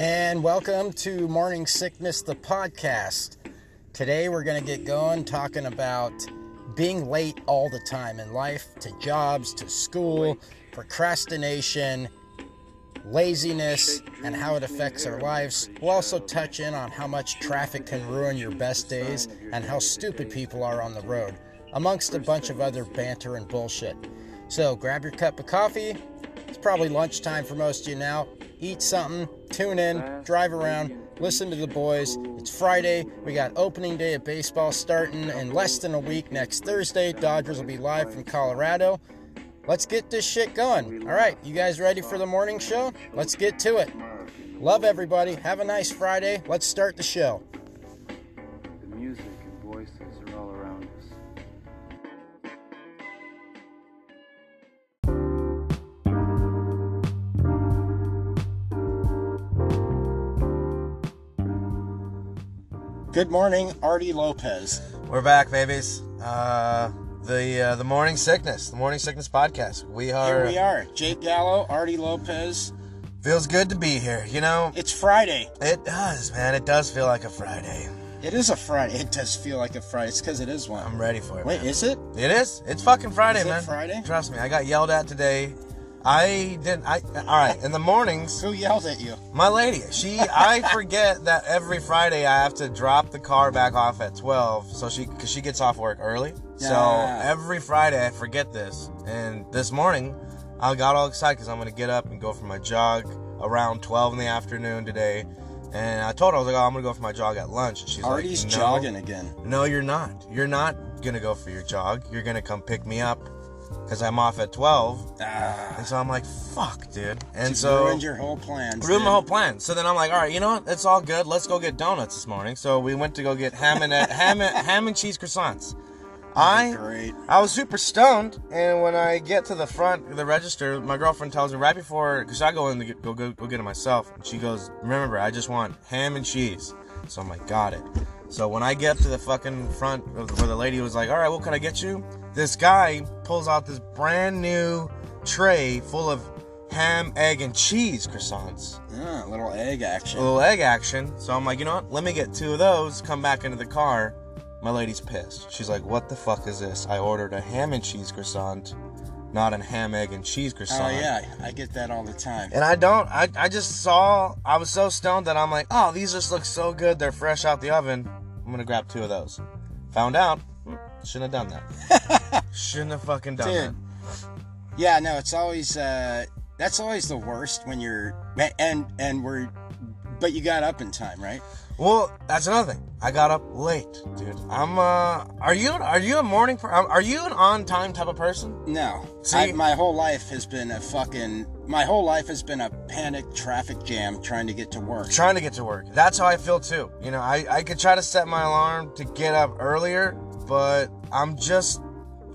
and welcome to Morning Sickness, the podcast. Today we're going to get going talking about being late all the time in life to jobs, to school, procrastination, laziness, and how it affects our lives. We'll also touch in on how much traffic can ruin your best days and how stupid people are on the road, amongst a bunch of other banter and bullshit. So grab your cup of coffee. It's probably lunchtime for most of you now. Eat something, tune in, drive around, listen to the boys. It's Friday. We got opening day of baseball starting in less than a week next Thursday. Dodgers will be live from Colorado. Let's get this shit going. All right, you guys ready for the morning show? Let's get to it. Love everybody. Have a nice Friday. Let's start the show. Good morning, Artie Lopez. We're back, babies. Uh, the uh, the morning sickness, the morning sickness podcast. We are. Here we are. Jake Gallo, Artie Lopez. Feels good to be here. You know, It's Friday. it does, man. It does feel like a Friday. It is a Friday. It does feel like a Friday. It's because it is one. I'm ready for it. Wait, man. is it? it is. It's fucking Friday, Is it man. Friday? Trust me. I got yelled at today. I didn't. I all right. In the mornings, Who yells at you? my lady. She. I forget that every Friday I have to drop the car back off at 12, so she because she gets off work early. Yeah. So every Friday I forget this, and this morning I got all excited because I'm gonna get up and go for my jog around 12 in the afternoon today. And I told her I was like, oh, I'm gonna go for my jog at lunch. And she's Artie's like, no, jogging again. No, you're not. You're not gonna go for your jog. You're gonna come pick me up because I'm off at 12. Ah, And so I'm like, fuck, dude. And so ruined your whole plans. ruined my whole plan. So then I'm like, all right, you know what? It's all good. Let's go get donuts this morning. So we went to go get ham and ham and, ham and cheese croissants. I Great. I was super stoned, and when I get to the front of the register, my girlfriend tells me right before, because I go in to get, go, go go get it myself, and she goes, "Remember, I just want ham and cheese." So I'm like, "Got it." So when I get to the fucking front of where the lady was like, "All right, what can I get you?" This guy pulls out this brand new tray full of ham, egg, and cheese croissants. Ah, little egg action. A little egg action. So I'm like, you know what? Let me get two of those. Come back into the car. My lady's pissed. She's like, what the fuck is this? I ordered a ham and cheese croissant, not a ham, egg, and cheese croissant. Oh yeah, I get that all the time. And I don't, I, I just saw, I was so stoned that I'm like, oh, these just look so good. They're fresh out the oven. I'm gonna grab two of those. Found out, hmm, shouldn't have done that. shouldn't have fucking done Dude. Yeah, no, it's always uh that's always the worst when you're and and we're but you got up in time, right? Well, that's another thing. I got up late, dude. I'm, uh, are you, are you a morning, per- are you an on time type of person? No. See- I, my whole life has been a fucking my whole life has been a panic traffic jam trying to get to work. trying to get to work. That's how I feel too. You know, I, I could try to set my alarm to get up earlier, but I'm just,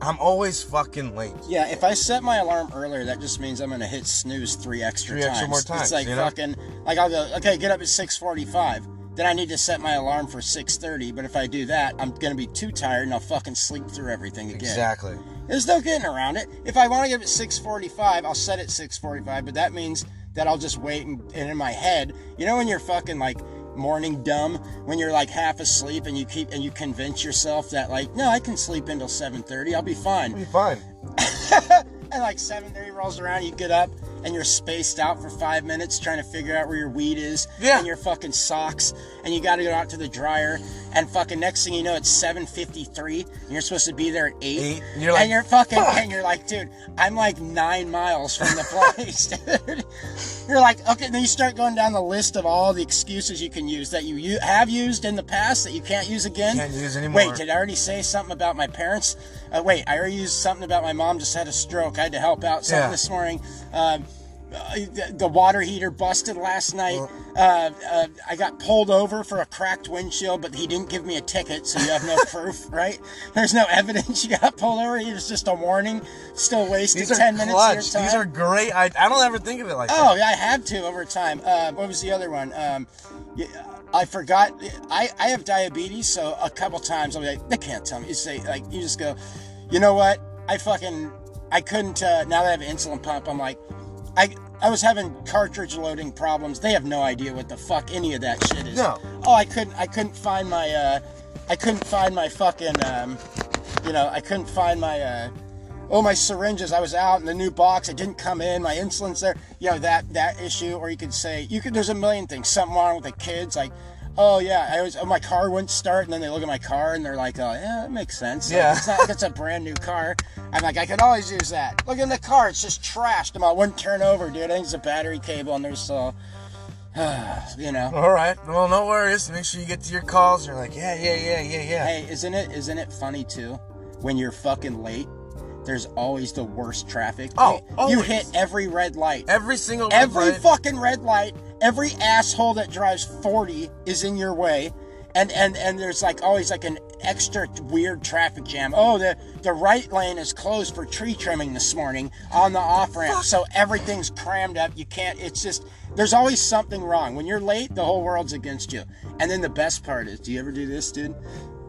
I'm always fucking late. Yeah, if I set my alarm earlier, that just means I'm gonna hit snooze three extra Three times. extra more times, It's like you know? fucking like I'll go, okay, get up at six forty five. Then I need to set my alarm for six thirty, but if I do that, I'm gonna be too tired and I'll fucking sleep through everything again. Exactly. There's no getting around it. If I want to give it 6:45, I'll set it 6:45, but that means that I'll just wait and, and in my head, you know when you're fucking like morning dumb when you're like half asleep and you keep and you convince yourself that like no I can sleep until 7:30 I'll be fine Be fine. and like 7:30 rolls around you get up and you're spaced out for five minutes trying to figure out where your weed is Yeah. and your fucking socks and you got to go out to the dryer and fucking next thing you know it's 7:53 and you're supposed to be there at eight, Eight, and you're like, and you're fucking "Fuck." and you're like dude I'm like nine miles from the place dude you're like okay then you start going down the list of all the excuses you can use that you, you have used in the past that you can't use again Can't use anymore. wait did I already say something about my parents uh, wait I already used something about my mom just had a stroke I had to help out something Yeah. this morning um, the, the water heater busted last night. Uh, uh, I got pulled over for a cracked windshield, but he didn't give me a ticket, so you have no proof, right? There's no evidence you got pulled over. It was just a warning. Still wasted These are 10 minutes of your time. These are great. I, I don't ever think of it like that. Oh, yeah, I have to over time. Uh, what was the other one? Um, I forgot. I, I have diabetes, so a couple times I'll be like, they can't tell me. You say, like, you just go, you know what? I fucking, I couldn't, uh, now that I have an insulin pump, I'm like, I I was having cartridge loading problems. They have no idea what the fuck any of that shit is. No. Oh, I couldn't I couldn't find my uh I couldn't find my fucking um you know, I couldn't find my uh oh my syringes i was out in the new box it didn't come in my insulin's there you know that that issue or you could say you could there's a million things something wrong with the kids like oh yeah i was oh, my car wouldn't start and then they look at my car and they're like oh yeah that makes sense Like, Yeah. it's not like it's a brand new car i'm like i could always use that look in the car it's just trashed i'm all wouldn't turn over dude i think it's a battery cable and there's uh you know All right. Well, no worries. Make sure you get to your calls. You're like, yeah, yeah, yeah, yeah, yeah. Hey, isn't it isn't it funny too? When you're fucking late, there's always the worst traffic. Oh, you, always. hit every red light. Every single Every red fucking red light, every asshole that drives 40 is in your way. And, and and there's like always like an extra weird traffic jam. Oh, the the right lane is closed for tree trimming this morning on the off ramp, so everything's crammed up. You can't. It's just there's always something wrong. When you're late, the whole world's against you. And then the best part is, do you ever do this, dude?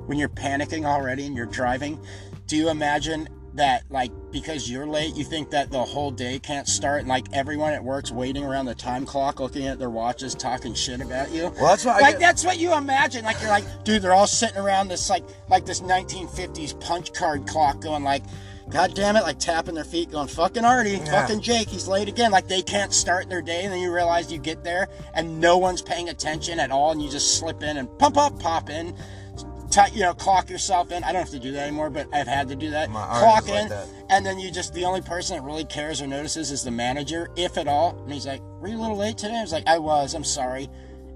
When you're panicking already and you're driving, do you imagine that like because you're late you think that the whole day can't start and like everyone at work's waiting around the time clock looking at their watches talking shit about you? Well, that's what I like get- that's what you imagine. Like you're like dude they're all sitting around this like like this 1950s punch card clock going like God damn it, like tapping their feet, going, fucking Artie, fucking Jake, he's late again. Like they can't start their day, and then you realize you get there and no one's paying attention at all, and you just slip in and pump up, pop in, t- you know, clock yourself in. I don't have to do that anymore, but I've had to do that. My clock like in, that. and then you just the only person that really cares or notices is the manager, if at all. And he's like, "Were you a little late today?" I was like, "I was. I'm sorry."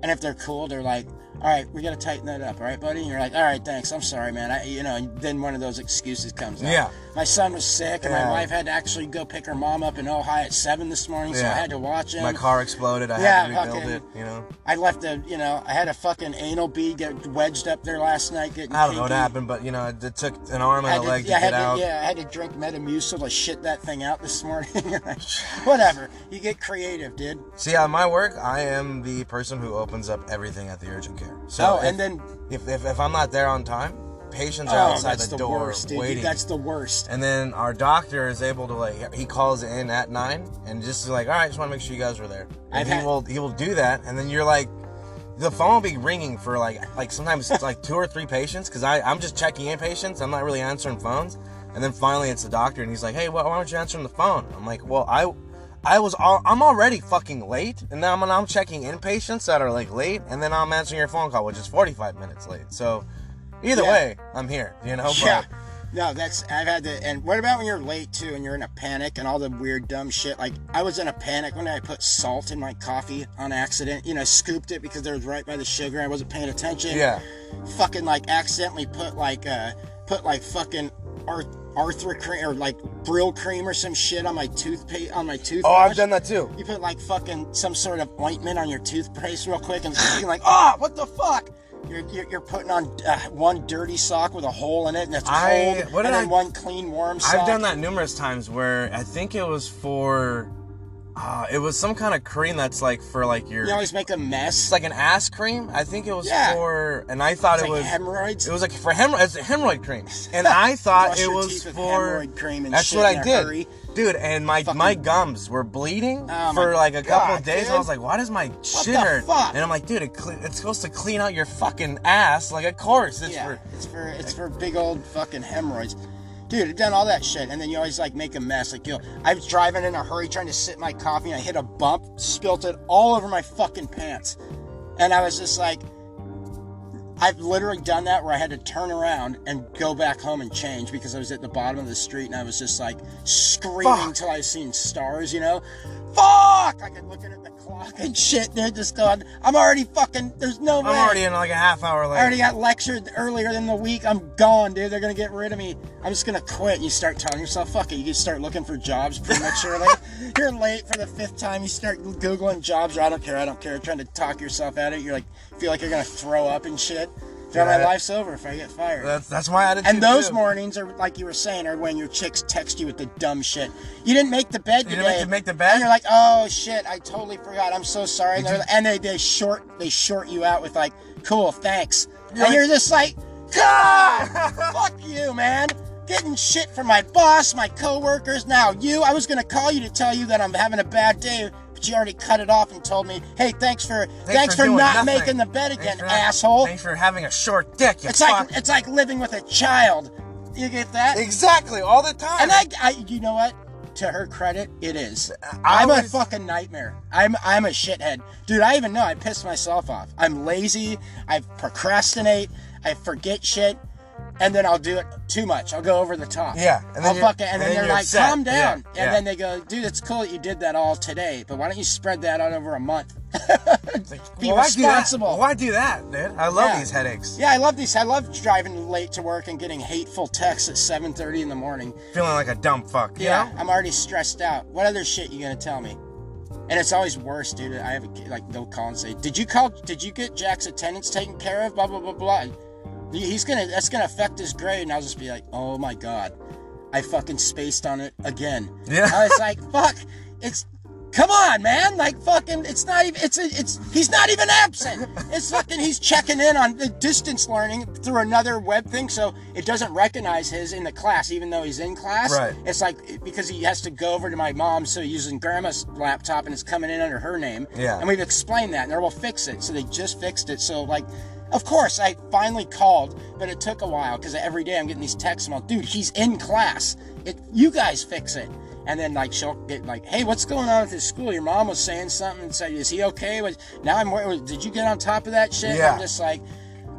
And if they're cool, they're like, "All right, we got to tighten that up, all right, buddy?" And you're like, "All right, thanks. I'm sorry, man. I, you know." And then one of those excuses comes out. Yeah. My son was sick, and Yeah. my wife had to actually go pick her mom up in Ohio at seven this morning, so I had to watch him. My car exploded. I Yeah, had to rebuild fucking- it. You know. I left a, you know, I had a fucking anal bead get wedged up there last night. Getting I don't know what happened, but you know, it took an arm and a leg to, yeah, get had out. To, yeah, I had to drink Metamucil to shit that thing out this morning. Whatever. You get creative, dude. See, at my work, I am the person who opens up everything at the urgent care. So, oh, if, and then if, if, if I'm not there on time, patients are oh, outside that's the, the, door worst, dude. waiting. That's the worst. and then our doctor is able to like he calls in at nine and just is like, all right, just want to make sure you guys were there. And I've he had- will he will do that, and then you're like, the phone will be ringing for like like sometimes it's like two or three patients because I I'm just checking in patients. I'm not really answering phones, and then finally it's the doctor and he's like, hey, why why aren't you answering the phone? I'm like, well, I. I was all, I'm already fucking late, and then I'm, I'm checking in patients that are like late, and then I'm answering your phone call, which is 45 minutes late. So, either Yeah. way, I'm here. You know, Yeah. but No, that's I've had to. And what about when you're late too, and you're in a panic and all the weird dumb shit? Like I was in a panic when I put salt in my coffee on accident. You know, scooped it because it was right by the sugar. I wasn't paying attention. yeah. Fucking like accidentally put like uh put like fucking Ar- Arthur cream or like Brylcreem or some shit on my toothpaste on my toothbrush. Oh, I've done that too. You put like fucking some sort of ointment on your toothpaste real quick and you're like, oh, what the fuck? You're, you're, you're putting on uh, one dirty sock with a hole in it and it's I- cold, what and then I- one clean warm sock. I've done that numerous times where I think it was for, uh, it was some kind of cream that's like for like your, You always make a mess. it's like an ass cream. I think it was Yeah. for, and I thought It's it like was, hemorrhoids. it was like for hemorrhoids, it's a hemorrhoid cream, and I thought it was for. hemorrhoid cream and That's what I did, hurry. dude. And my Fucking- my gums were bleeding Oh for like a couple God, of days, I was like, "Why does my shit hurt?" fuck? And I'm like, "Dude, it cle- it's supposed to clean out your fucking ass, like of course it's yeah, for." it's for it's for big old fucking hemorrhoids. Dude, I've done all that shit, and then you always like make a mess. Like you, know, I was driving in a hurry trying to sip my coffee, and I hit a bump, spilt it all over my fucking pants, and I was just like, I've literally done that where I had to turn around and go back home and change because I was at the bottom of the street, and I was just like screaming Fuck. till I seen stars, you know. Fuck! Like I'm looking at the clock and shit. They're just going. I'm already fucking. There's no I'm way. already in like a half hour late. I already got lectured earlier in the week. I'm gone, dude. They're gonna get rid of me. I'm just gonna quit. You start telling yourself, fuck it. You just start looking for jobs prematurely. You're late for the fifth time. You start googling jobs. Or I don't care. I don't care. Trying to talk yourself out of it. You're like, feel like you're gonna throw up and shit. My Yeah. life's over if I get fired. That's that's my attitude. and those too. mornings are like you were saying, are when your chicks text you with the dumb shit. You didn't make the bed You today. didn't make the- bed? And you're like, oh shit, I totally forgot. I'm so sorry. And, they're- and they, they short they short you out with like, cool, thanks. You're and like- you're just like, God, fuck you, man. getting shit from my boss, my coworkers, now you. I was gonna call you to tell you that I'm having a bad day, but you already cut it off and told me, hey, thanks for thanks, for, doing not nothing. making the bed again, Thanks for- asshole. Thanks for having a short dick. You It's fuck. like it's like living with a child. You get that? exactly all the time. And I, I, you know what? To her credit, it is. I I'm a fucking nightmare. I'm, I'm a shithead, dude. I even know I piss myself off. I'm lazy. I procrastinate. I forget shit, and then I'll do it too much. I'll go over the top. Yeah, and then fucking, and, and then, then they're like, upset. "Calm down," Yeah, and yeah. then they go, "Dude, it's cool that you did that all today, but why don't you spread that out over a month?" Be Well, why do that? responsible. Why do that, dude? I love Yeah. these headaches. Yeah, I love these. I love driving late to work and getting hateful texts at 7:30 in the morning. Feeling like a dumb fuck. You Yeah, know? I'm already stressed out. What other shit you gonna tell me? And it's always worse, dude. I have a, kid- like they'll call and say, "Did you call? Did you get Jack's attendance taken care of?" Blah blah blah blah. He- He's gonna that's gonna affect his grade, and I'll just be like, "Oh my god, I fucking spaced on it again." Yeah. I was like, "Fuck, it's." Come on, man! Like fucking, it's not even. It's a, it's. He's not even absent. It's fucking. He's checking in on the distance learning through another web thing, so it doesn't recognize his in the class, even though he's in class. Right. It's like because he has to go over to my mom, so he's using grandma's laptop and it's coming in under her name. Yeah. And we've explained that, and they will fix it. So they just fixed it. So like, of course, I finally called, but it took a while because every day I'm getting these texts. I'm like, dude, he's in class. It, you guys fix it. And then like she'll get like, hey, what's going on with his school? Your mom was saying something and said, is he okay? Was now I'm. Did you get on top of that shit? Yeah. I'm just like,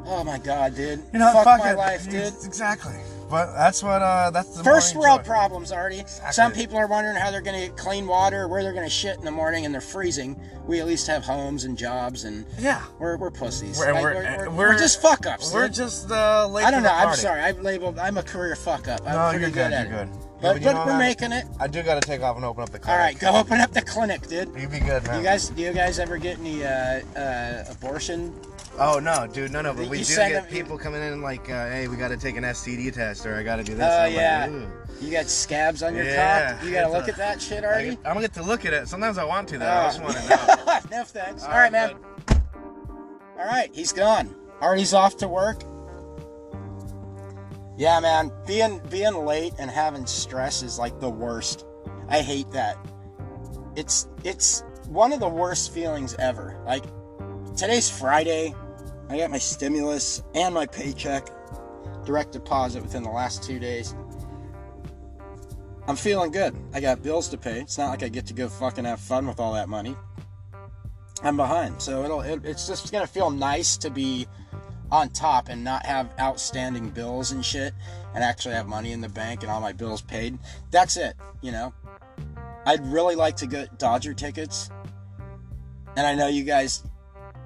oh my god, dude. You know, fuck, fuck, my it. life, dude. Exactly. But that's what. uh That's the First world joy. problems, Artie. Some people are wondering how they're going to get clean water, where they're going to shit in the morning, and they're freezing. We at least have homes and jobs, and Yeah. we're, we're pussies. We're- Like, we're- we're, we're, we're- just fuck ups. We're dude. just uh, late. I don't know. I'm sorry. I've labeled. I'm a career fuck up. I'm No, pretty you're good. at You're it. good. But, you but know we're what? making it. I do got to take off and open up the clinic. All right, go open up the clinic, dude. You be good, man. You guys, do you guys ever get any uh, uh, abortion? Oh no, dude, no, no. But You we do get them- people coming in like, uh, hey, we got to take an STD test, or I got to do this. Oh I'm like, yeah. You got scabs on your Yeah. cock. You got to look a- at that shit, I, Artie. I'm gonna get to look at it. Sometimes I want to though. I just Oh. want to know. no thanks. All right, man. All right, he's gone. Artie's off to work. Yeah, man, being being late and having stress is like the worst. I hate that. It's it's one of the worst feelings ever. Like today's Friday. I got my stimulus and my paycheck direct deposit within the last 2 days. I'm feeling good. I got bills to pay. It's not like I get to go fucking have fun with all that money. I'm behind, so it'll it, it's just gonna feel nice to be on top and not have outstanding bills and shit, and actually have money in the bank and all my bills paid. That's it, you know. I'd really like to get Dodger tickets, and I know you guys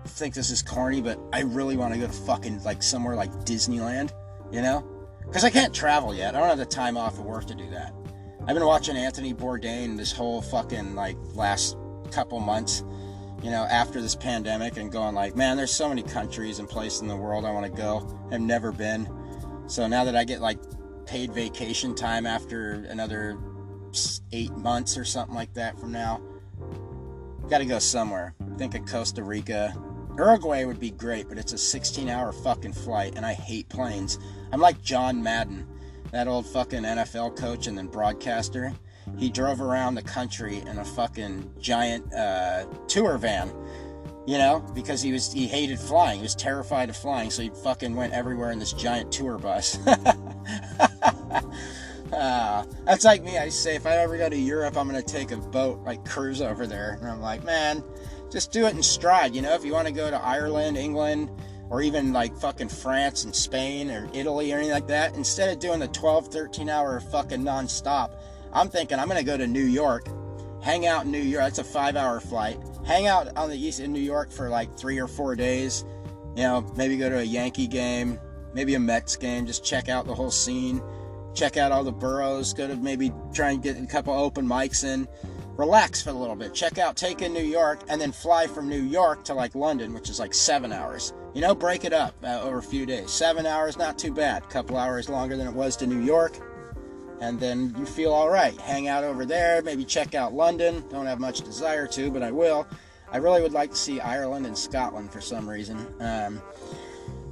think this is corny, but I really want to go to fucking like somewhere like Disneyland, you know, because I can't travel yet. I don't have the time off of work to do that. I've been watching Anthony Bourdain this whole fucking like last couple months you know, after this pandemic and going like, man, there's so many countries and places in the world I want to go. I've never been. So now that I get like paid vacation time after another eight months or something like that from now, got to go somewhere. Think of Costa Rica. Uruguay would be great, but it's a 16 hour fucking flight and I hate planes. I'm like John Madden, that old fucking NFL coach and then broadcaster. He drove around the country in a fucking giant uh, tour van, you know, because he was he hated flying. He was terrified of flying, so he fucking went everywhere in this giant tour bus. Ah, that's like me. I say if I ever go to Europe, I'm gonna take a boat, like cruise over there. And I'm like, man, just do it in stride. You know, if you want to go to Ireland, England, or even like fucking France and Spain or Italy or anything like that, instead of doing the 12, 13 hour fucking nonstop, I'm thinking I'm gonna go to New York, hang out in New York. That's a five hour flight. Hang out on the east in New York for like three or four days. You know, maybe go to a Yankee game, maybe a Mets game. Just check out the whole scene. Check out all the boroughs. Go to maybe try and get a couple open mics in. Relax for a little bit. Check out, take in New York, and then fly from New York to like London, which is like seven hours. You know, break it up uh, over a few days. Seven hours, not too bad. A couple hours longer than it was to New York and then you feel all right. Hang out over there, maybe check out London. Don't have much desire to, but I will. I really would like to see Ireland and Scotland for some reason. Um,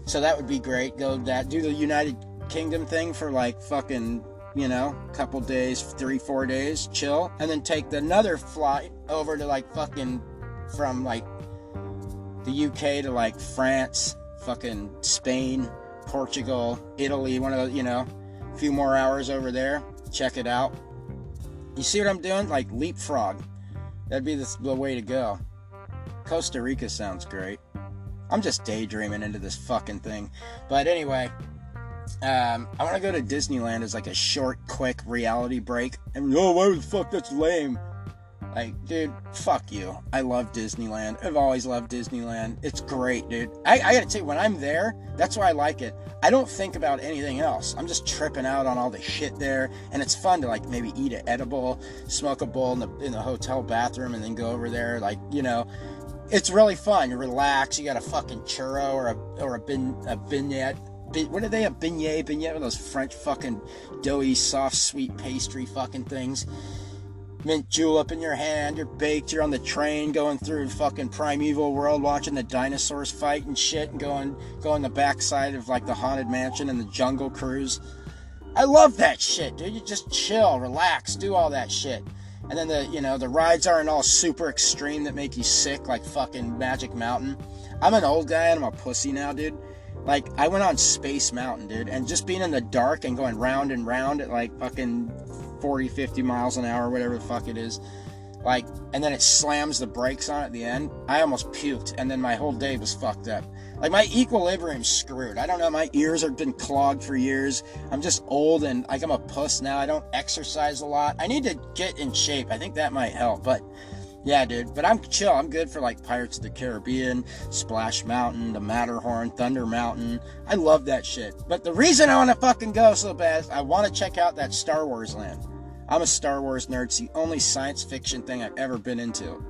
so that would be great. Go that do the United Kingdom thing for like fucking, you know, couple days, three, four days, chill, and then take another flight over to like fucking from like the UK to like France, fucking Spain, Portugal, Italy, one of those, you know, a few more hours over there. Check it out. You see what I'm doing? Like leapfrog. That'd be the, the way to go. Costa Rica sounds great. I'm just daydreaming into this fucking thing. But anyway, um, I want to go to Disneyland as like a short, quick reality break. And oh, why the fuck that's lame? Like, dude, fuck you. I love Disneyland. I've always loved Disneyland. It's great, dude. I, I gotta tell you, when I'm there, that's why I like it. I don't think about anything else. I'm just tripping out on all the shit there, and it's fun to like maybe eat an edible, smoke a bowl in the in the hotel bathroom, and then go over there. Like, you know, it's really fun. You relax. You got a fucking churro or a or a bin a vignette. What are they? A beignet? Beignet those French fucking doughy, soft, sweet pastry fucking things mint julep in your hand, you're baked, you're on the train going through fucking primeval world watching the dinosaurs fight and shit and going going the backside of like the haunted mansion and the jungle cruise. I love that shit, dude. You just chill, relax, do all that shit. And then the you know, the rides aren't all super extreme that make you sick like fucking Magic Mountain. I'm an old guy and I'm a pussy now, dude. Like I went on Space Mountain, dude, and just being in the dark and going round and round at like fucking 40, 50 miles an hour, whatever the fuck it is. Like, and then it slams the brakes on at the end. I almost puked, and then my whole day was fucked up. Like, my equilibrium's screwed. I don't know, my ears have been clogged for years. I'm just old and like I'm a puss now. I don't exercise a lot. I need to get in shape. I think that might help, but yeah, dude. But I'm chill. I'm good for like Pirates of the Caribbean, Splash Mountain, the Matterhorn, Thunder Mountain. I love that shit. But the reason I want to fucking go so bad, is I want to check out that Star Wars land. I'm a Star Wars nerd. It's the only science fiction thing I've ever been into.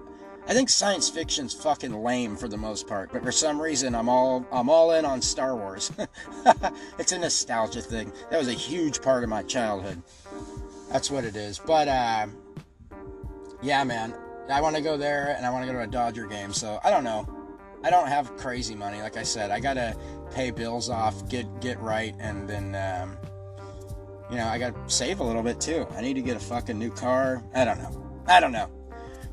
I think science fiction's fucking lame for the most part, but for some reason I'm all I'm all in on Star Wars. it's a nostalgia thing. That was a huge part of my childhood. That's what it is. But uh, yeah, man, I want to go there and I want to go to a Dodger game. So I don't know. I don't have crazy money. Like I said, I gotta pay bills off, get get right, and then. Um, you know, I got to save a little bit too. I need to get a fucking new car. I don't know. I don't know.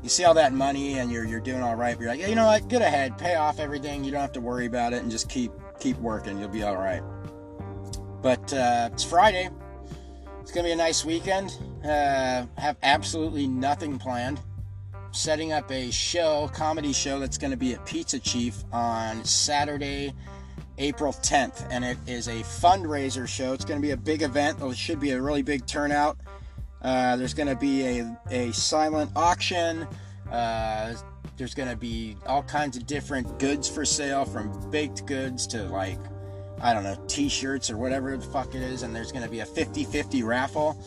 You see all that money and you're you're doing all right. But you're like, yeah, you know what? Get ahead, pay off everything. You don't have to worry about it, and just keep keep working. You'll be all right. But uh, it's Friday. It's gonna be a nice weekend. Uh, have absolutely nothing planned. Setting up a show, comedy show that's gonna be at Pizza Chief on Saturday, April 10th, and it is a fundraiser show. It's going to be a big event. It should be a really big turnout. Uh, there's going to be a, a silent auction. Uh, there's going to be all kinds of different goods for sale, from baked goods to like, I don't know, t shirts or whatever the fuck it is. And there's going to be a 50 50 raffle.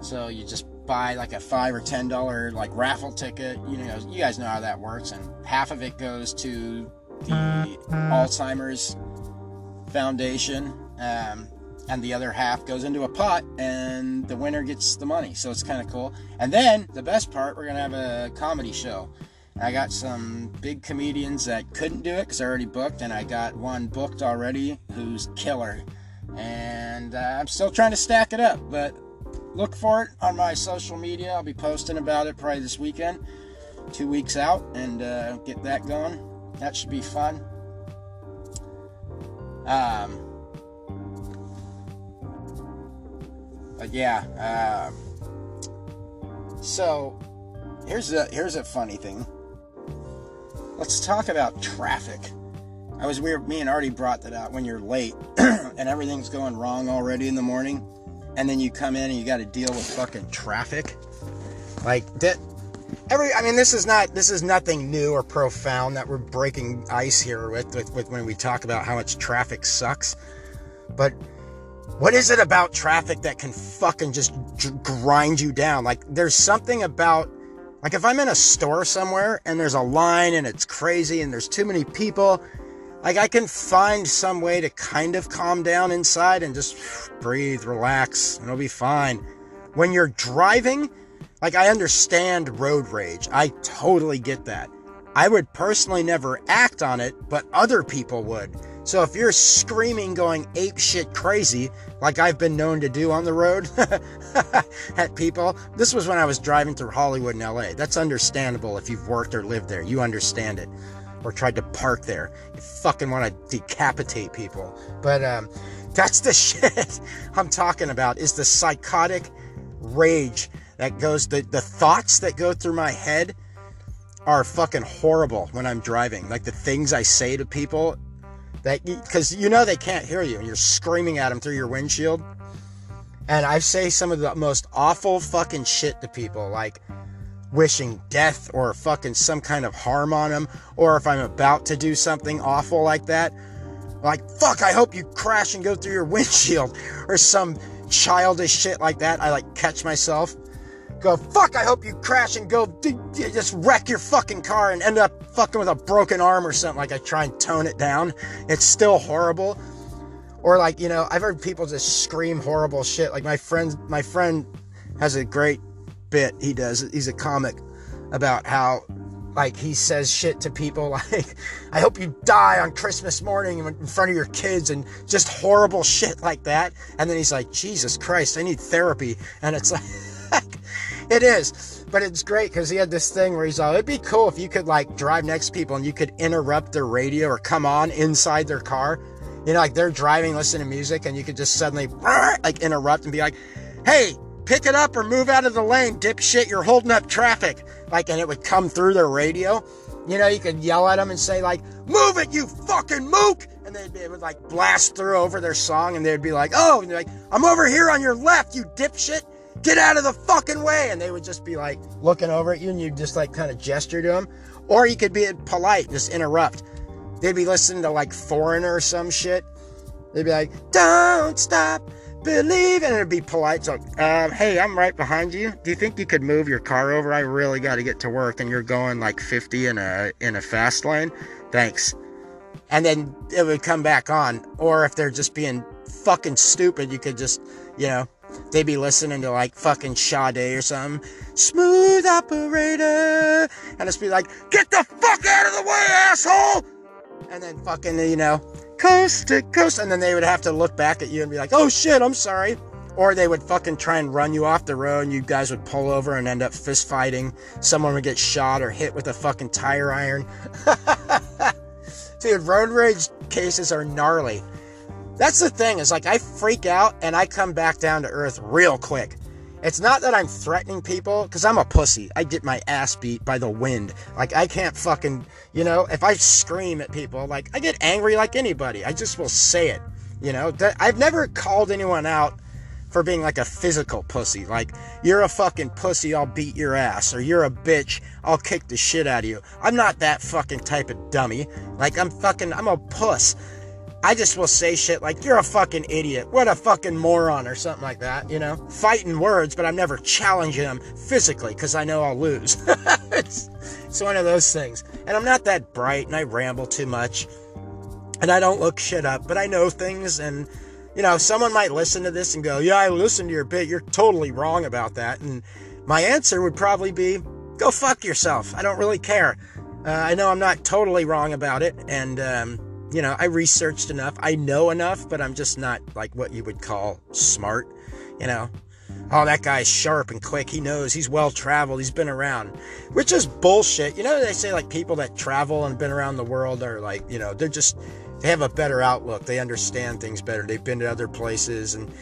So you just buy like a five or ten dollar like raffle ticket. You know, you guys know how that works, and half of it goes to the Alzheimer's foundation, um, and the other half goes into a pot, and the winner gets the money. So it's kind of cool. And then the best part, we're gonna have a comedy show. I got some big comedians that couldn't do it because I already booked, and I got one booked already who's killer. And uh, I'm still trying to stack it up, but look for it on my social media. I'll be posting about it probably this weekend, two weeks out, and uh, get that going. That should be fun. Um, but yeah. Um, so here's a here's a funny thing. Let's talk about traffic. I was weird. Me and Artie brought that out when you're late and everything's going wrong already in the morning, and then you come in and you got to deal with fucking traffic. Like that every i mean this is not this is nothing new or profound that we're breaking ice here with, with, with when we talk about how much traffic sucks. But what is it about traffic that can fucking just grind you down? Like there's something about like if i'm in a store somewhere and there's a line and it's crazy and there's too many people like i can find some way to kind of calm down inside and just breathe relax and it'll be fine. When you're driving like, I understand road rage. I totally get that. I would personally never act on it, but other people would. So if you're screaming, going ape shit crazy, like I've been known to do on the road at people, this was when I was driving through Hollywood and LA. That's understandable if you've worked or lived there. You understand it. Or tried to park there. You fucking want to decapitate people. But um, that's the shit I'm talking about is the psychotic rage that goes, the, the thoughts that go through my head are fucking horrible when I'm driving. Like the things I say to people that because you know they can't hear you and you're screaming at them through your windshield. And I say some of the most awful fucking shit to people, like wishing death or fucking some kind of harm on them, or if I'm about to do something awful like that, like fuck, I hope you crash and go through your windshield, or some childish shit like that. I like catch myself go, fuck, I hope you crash and go, just wreck your fucking car and end up fucking with a broken arm or something. Like I try and tone it down. It's still horrible. Or like, you know, I've heard people just scream horrible shit. Like my friend, my friend has a great bit he does. He's a comic about how like he says shit to people like i hope you die on christmas morning in front of your kids and just horrible shit like that and then he's like jesus christ i need therapy and it's like it is. But it's great because he had this thing where he's like, it'd be cool if you could like drive next people and you could interrupt their radio or come on inside their car. You know, like they're driving, listening to music, and you could just suddenly like interrupt and be like, hey, pick it up or move out of the lane, dipshit, you're holding up traffic. Like, and it would come through their radio. You know, you could yell at them and say, like, move it, you fucking mook! And they'd be, it like blast through over their song, and they'd be like, oh, and they're like, I'm over here on your left, you dipshit get out of the fucking way. And they would just be like looking over at you and you'd just like kind of gesture to them. Or you could be polite, just interrupt. They'd be listening to like Foreigner or some shit. They'd be like, don't stop believe and it'd be polite. So, um, hey, I'm right behind you. Do you think you could move your car over? I really got to get to work and you're going like 50 in a, in a fast lane. Thanks. And then it would come back on. Or if they're just being fucking stupid, you could just, you know, they'd be listening to like fucking Sade or something. Smooth operator. And it's be like, get the fuck out of the way, asshole! And then fucking, you know, coast to coast. And then they would have to look back at you and be like, oh shit, I'm sorry. Or they would fucking try and run you off the road and you guys would pull over and end up fist fighting. Someone would get shot or hit with a fucking tire iron. Dude, road rage cases are gnarly. That's the thing, is like I freak out and I come back down to earth real quick. It's not that I'm threatening people, because I'm a pussy. I get my ass beat by the wind. Like, I can't fucking, you know, if I scream at people, like, I get angry like anybody. I just will say it, you know. I've never called anyone out for being like a physical pussy. Like, you're a fucking pussy, I'll beat your ass. Or you're a bitch, I'll kick the shit out of you. I'm not that fucking type of dummy. Like, I'm fucking, I'm a puss. I just will say shit like, you're a fucking idiot. What a fucking moron or something like that, you know? Fighting words, but I'm never challenging them physically because I know I'll lose. it's, it's one of those things. And I'm not that bright and I ramble too much. And I don't look shit up, but I know things and you know, someone might listen to this and go, Yeah, I listened to your bit. You're totally wrong about that. And my answer would probably be, Go fuck yourself. I don't really care. Uh, I know I'm not totally wrong about it. And, um, you know, I researched enough. I know enough, but I'm just not like what you would call smart. You know, oh, that guy's sharp and quick. He knows. He's well traveled. He's been around, which is bullshit. You know, they say like people that travel and been around the world are like, you know, they're just, they have a better outlook. They understand things better. They've been to other places. And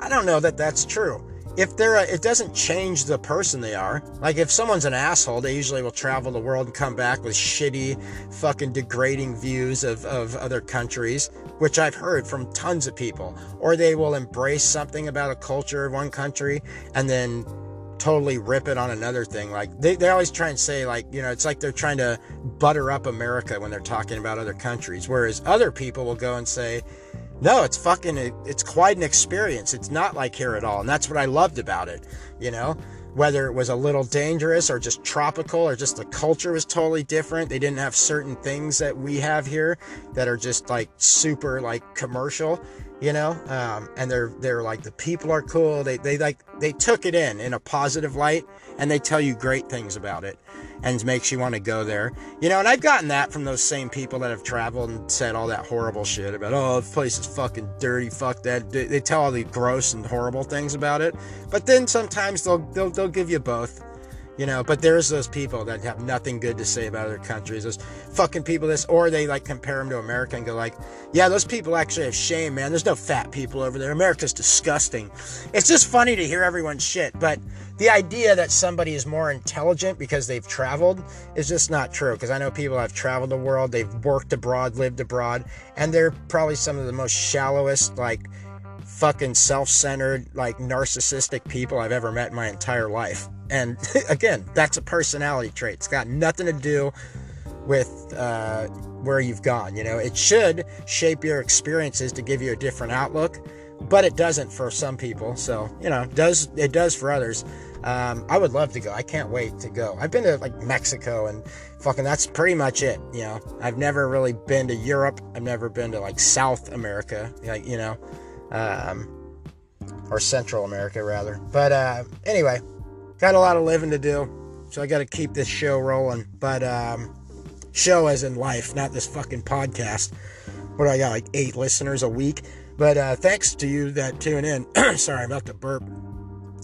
I don't know that that's true if they're a, it doesn't change the person they are. Like if someone's an asshole, they usually will travel the world and come back with shitty, fucking degrading views of, of other countries, which I've heard from tons of people. Or they will embrace something about a culture of one country and then totally rip it on another thing. Like they, they always try and say like, you know, it's like they're trying to butter up America when they're talking about other countries. Whereas other people will go and say, no, it's fucking, it's quite an experience. It's not like here at all. And that's what I loved about it, you know? Whether it was a little dangerous or just tropical or just the culture was totally different. They didn't have certain things that we have here that are just like super like commercial. you know um, and they're they're like the people are cool they, they like they took it in in a positive light and they tell you great things about it and makes you want to go there. You know and i've gotten that from those same people that have traveled and said all that horrible shit about oh the place is fucking dirty fuck that. They they tell all the gross and horrible things about it. But then sometimes they'll they'll, they'll give you both you know but there's those people that have nothing good to say about other countries. Those fucking people this or they like compare them to america and go like yeah those people actually have shame man. There's no fat people over there. America's disgusting. It's just funny to hear everyone's shit but the idea that somebody is more intelligent because they've traveled is just not true because i know people have traveled the world they've worked abroad lived abroad and they're probably some of the most shallowest like fucking self-centered like narcissistic people i've ever met in my entire life and again, that's a personality trait. It's got nothing to do with uh, where you've gone. You know, it should shape your experiences to give you a different outlook, but it doesn't for some people. So you know, it does it does for others? Um, I would love to go. I can't wait to go. I've been to like Mexico and fucking that's pretty much it. You know, I've never really been to Europe. I've never been to like South America. Like you know, um, or Central America rather. But uh, anyway, got a lot of living to do, so I got to keep this show rolling. But um, show as in life, not this fucking podcast. What do I got? Like eight listeners a week. But uh, thanks to you that tune in. Sorry I'm about to burp.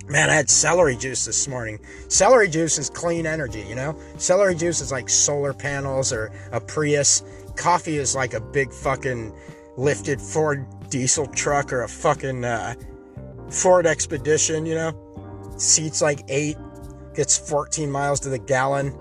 Man, I had celery juice this morning. Celery juice is clean energy, you know? Celery juice is like solar panels or a Prius. Coffee is like a big fucking lifted Ford diesel truck or a fucking uh, Ford Expedition, you know? seats like eight, gets 14 miles to the gallon.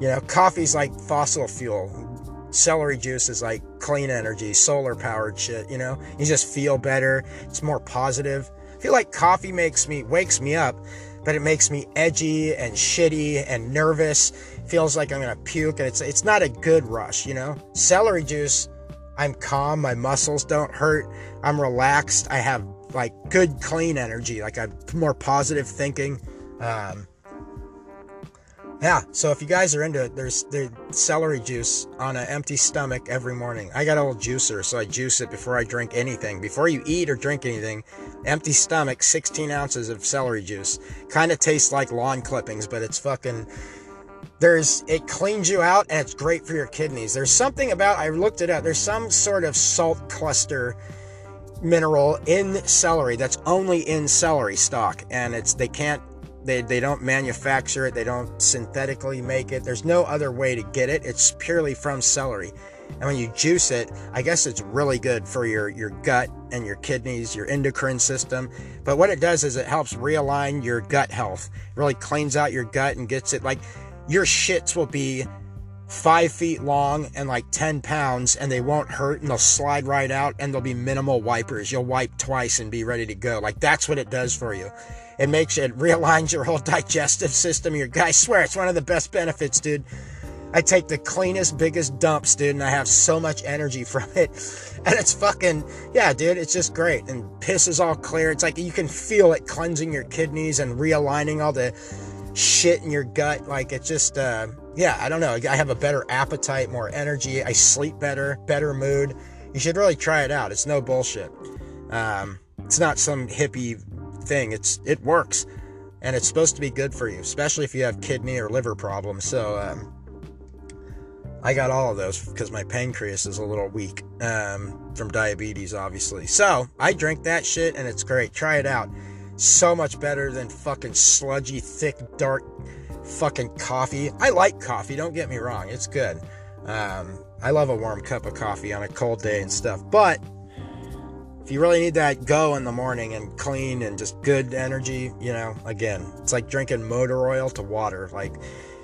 You know, coffee's like fossil fuel. Celery juice is like clean energy, solar powered shit, you know? You just feel better. It's more positive. I feel like coffee makes me, wakes me up, but it makes me edgy and shitty and nervous. Feels like I'm gonna puke, and it's, it's not a good rush, you know? Celery juice, I'm calm, my muscles don't hurt, I'm relaxed, I have like good clean energy like I'm more positive thinking um, yeah so if you guys are into it there's there's celery juice on an empty stomach every morning. I got a little juicer so i juice it before i drink anything. Before you eat or drink anything empty stomach 16 ounces of celery juice. Kind of tastes like lawn clippings but it's fucking there's it cleans you out and it's great for your kidneys. There's something about i looked it up there's some sort of salt cluster mineral in celery that's only in celery stock and it's they can't they, they don't manufacture it they don't synthetically make it there's no other way to get it it's purely from celery. And when you juice it i guess it's really good for your your gut and your kidneys your endocrine system but what it does is it helps realign your gut health it really cleans out your gut and gets it like your shits will be five feet long and like 10 pounds and they won't hurt and they'll slide right out and there'll be minimal wipers. You'll wipe twice and be ready to go. Like that's what it does for you. It makes it realigns your whole digestive system. Your guy swear it's one of the best benefits, dude. I take the cleanest, biggest dumps, dude, and I have so much energy from it. And it's fucking, yeah, dude, it's just great. And piss is all clear. It's like you can feel it cleansing your kidneys and realigning all the shit in your gut. Like it's just, uh, yeah, I don't know. I have a better appetite, more energy. I sleep better, better mood. You should really try it out. It's no bullshit. Um, it's not some hippie thing. It's it works, and it's supposed to be good for you, especially if you have kidney or liver problems. So um, I got all of those because my pancreas is a little weak um, from diabetes, obviously. So I drink that shit, and it's great. Try it out. So much better than fucking sludgy, thick, dark fucking coffee. I like coffee, don't get me wrong, it's good. Um, I love a warm cup of coffee on a cold day and stuff, but if you really need that go in the morning and clean and just good energy, you know, again, it's like drinking motor oil to water. Like,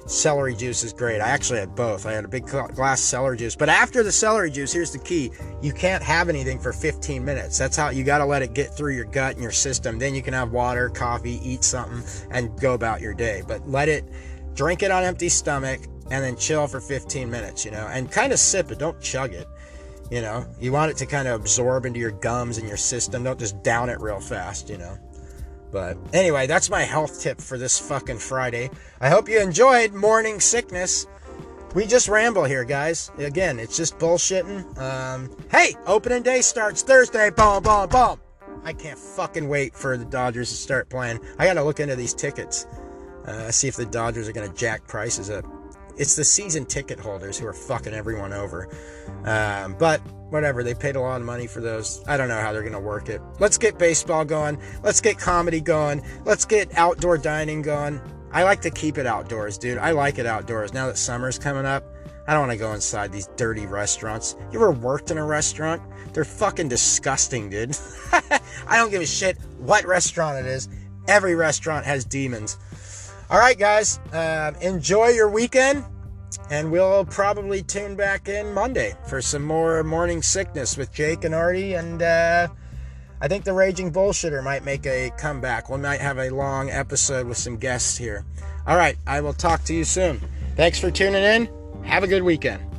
celery juice is great. I actually had both. I had a big glass celery juice. But after the celery juice, here's the key you can't have anything for 15 minutes. That's how you got to let it get through your gut and your system. Then you can have water, coffee, eat something, and go about your day. But let it drink it on empty stomach and then chill for 15 minutes, you know, and kind of sip it. Don't chug it. You know, you want it to kind of absorb into your gums and your system. Don't just down it real fast, you know. But anyway, that's my health tip for this fucking Friday. I hope you enjoyed Morning Sickness. we just ramble here, guys. Again, it's just bullshitting. Um, hey, opening day starts Thursday. Boom, boom, boom. I can't fucking wait for the Dodgers to start playing. I got to look into these tickets, uh, see if the Dodgers are going to jack prices up. It's the season ticket holders who are fucking everyone over. Um, but whatever, they paid a lot of money for those. I don't know how they're going to work it. Let's get baseball going. Let's get comedy going. Let's get outdoor dining going. I like to keep it outdoors, dude. I like it outdoors. Now that summer's coming up, I don't want to go inside these dirty restaurants. You ever worked in a restaurant? They're fucking disgusting, dude. I don't give a shit what restaurant it is. Every restaurant has demons. All right, guys, uh, enjoy your weekend, and we'll probably tune back in Monday for some more morning sickness with Jake and Artie. And uh, I think the Raging Bullshitter might make a comeback. We might have a long episode with some guests here. All right, I will talk to you soon. Thanks for tuning in. Have a good weekend.